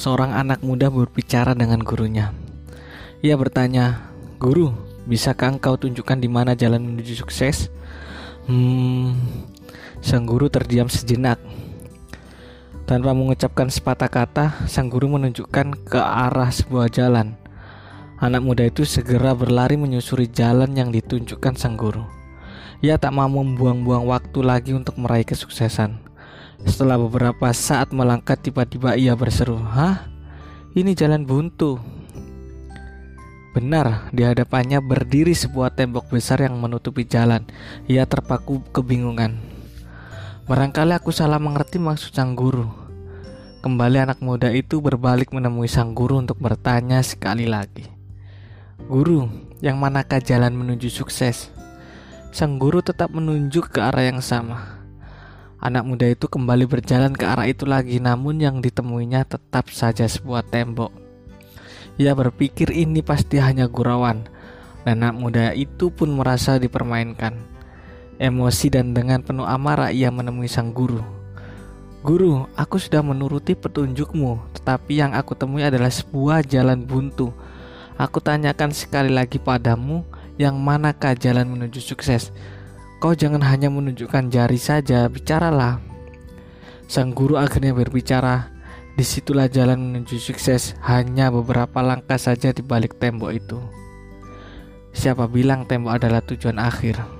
seorang anak muda berbicara dengan gurunya. Ia bertanya, "Guru, bisakah engkau tunjukkan di mana jalan menuju sukses?" Hmm, sang guru terdiam sejenak. Tanpa mengucapkan sepatah kata, sang guru menunjukkan ke arah sebuah jalan. Anak muda itu segera berlari menyusuri jalan yang ditunjukkan sang guru. Ia tak mau membuang-buang waktu lagi untuk meraih kesuksesan. Setelah beberapa saat melangkah tiba-tiba ia berseru, "Hah? Ini jalan buntu." Benar, di hadapannya berdiri sebuah tembok besar yang menutupi jalan. Ia terpaku kebingungan. Barangkali aku salah mengerti maksud sang guru. Kembali anak muda itu berbalik menemui sang guru untuk bertanya sekali lagi. Guru, yang manakah jalan menuju sukses? Sang guru tetap menunjuk ke arah yang sama. Anak muda itu kembali berjalan ke arah itu lagi, namun yang ditemuinya tetap saja sebuah tembok. Ia berpikir ini pasti hanya gurauan, dan anak muda itu pun merasa dipermainkan. Emosi dan dengan penuh amarah ia menemui sang guru. Guru, aku sudah menuruti petunjukmu, tetapi yang aku temui adalah sebuah jalan buntu. Aku tanyakan sekali lagi padamu, yang manakah jalan menuju sukses? Kau jangan hanya menunjukkan jari saja, bicaralah. Sang guru akhirnya berbicara. Di situlah jalan menuju sukses, hanya beberapa langkah saja di balik tembok itu. Siapa bilang tembok adalah tujuan akhir?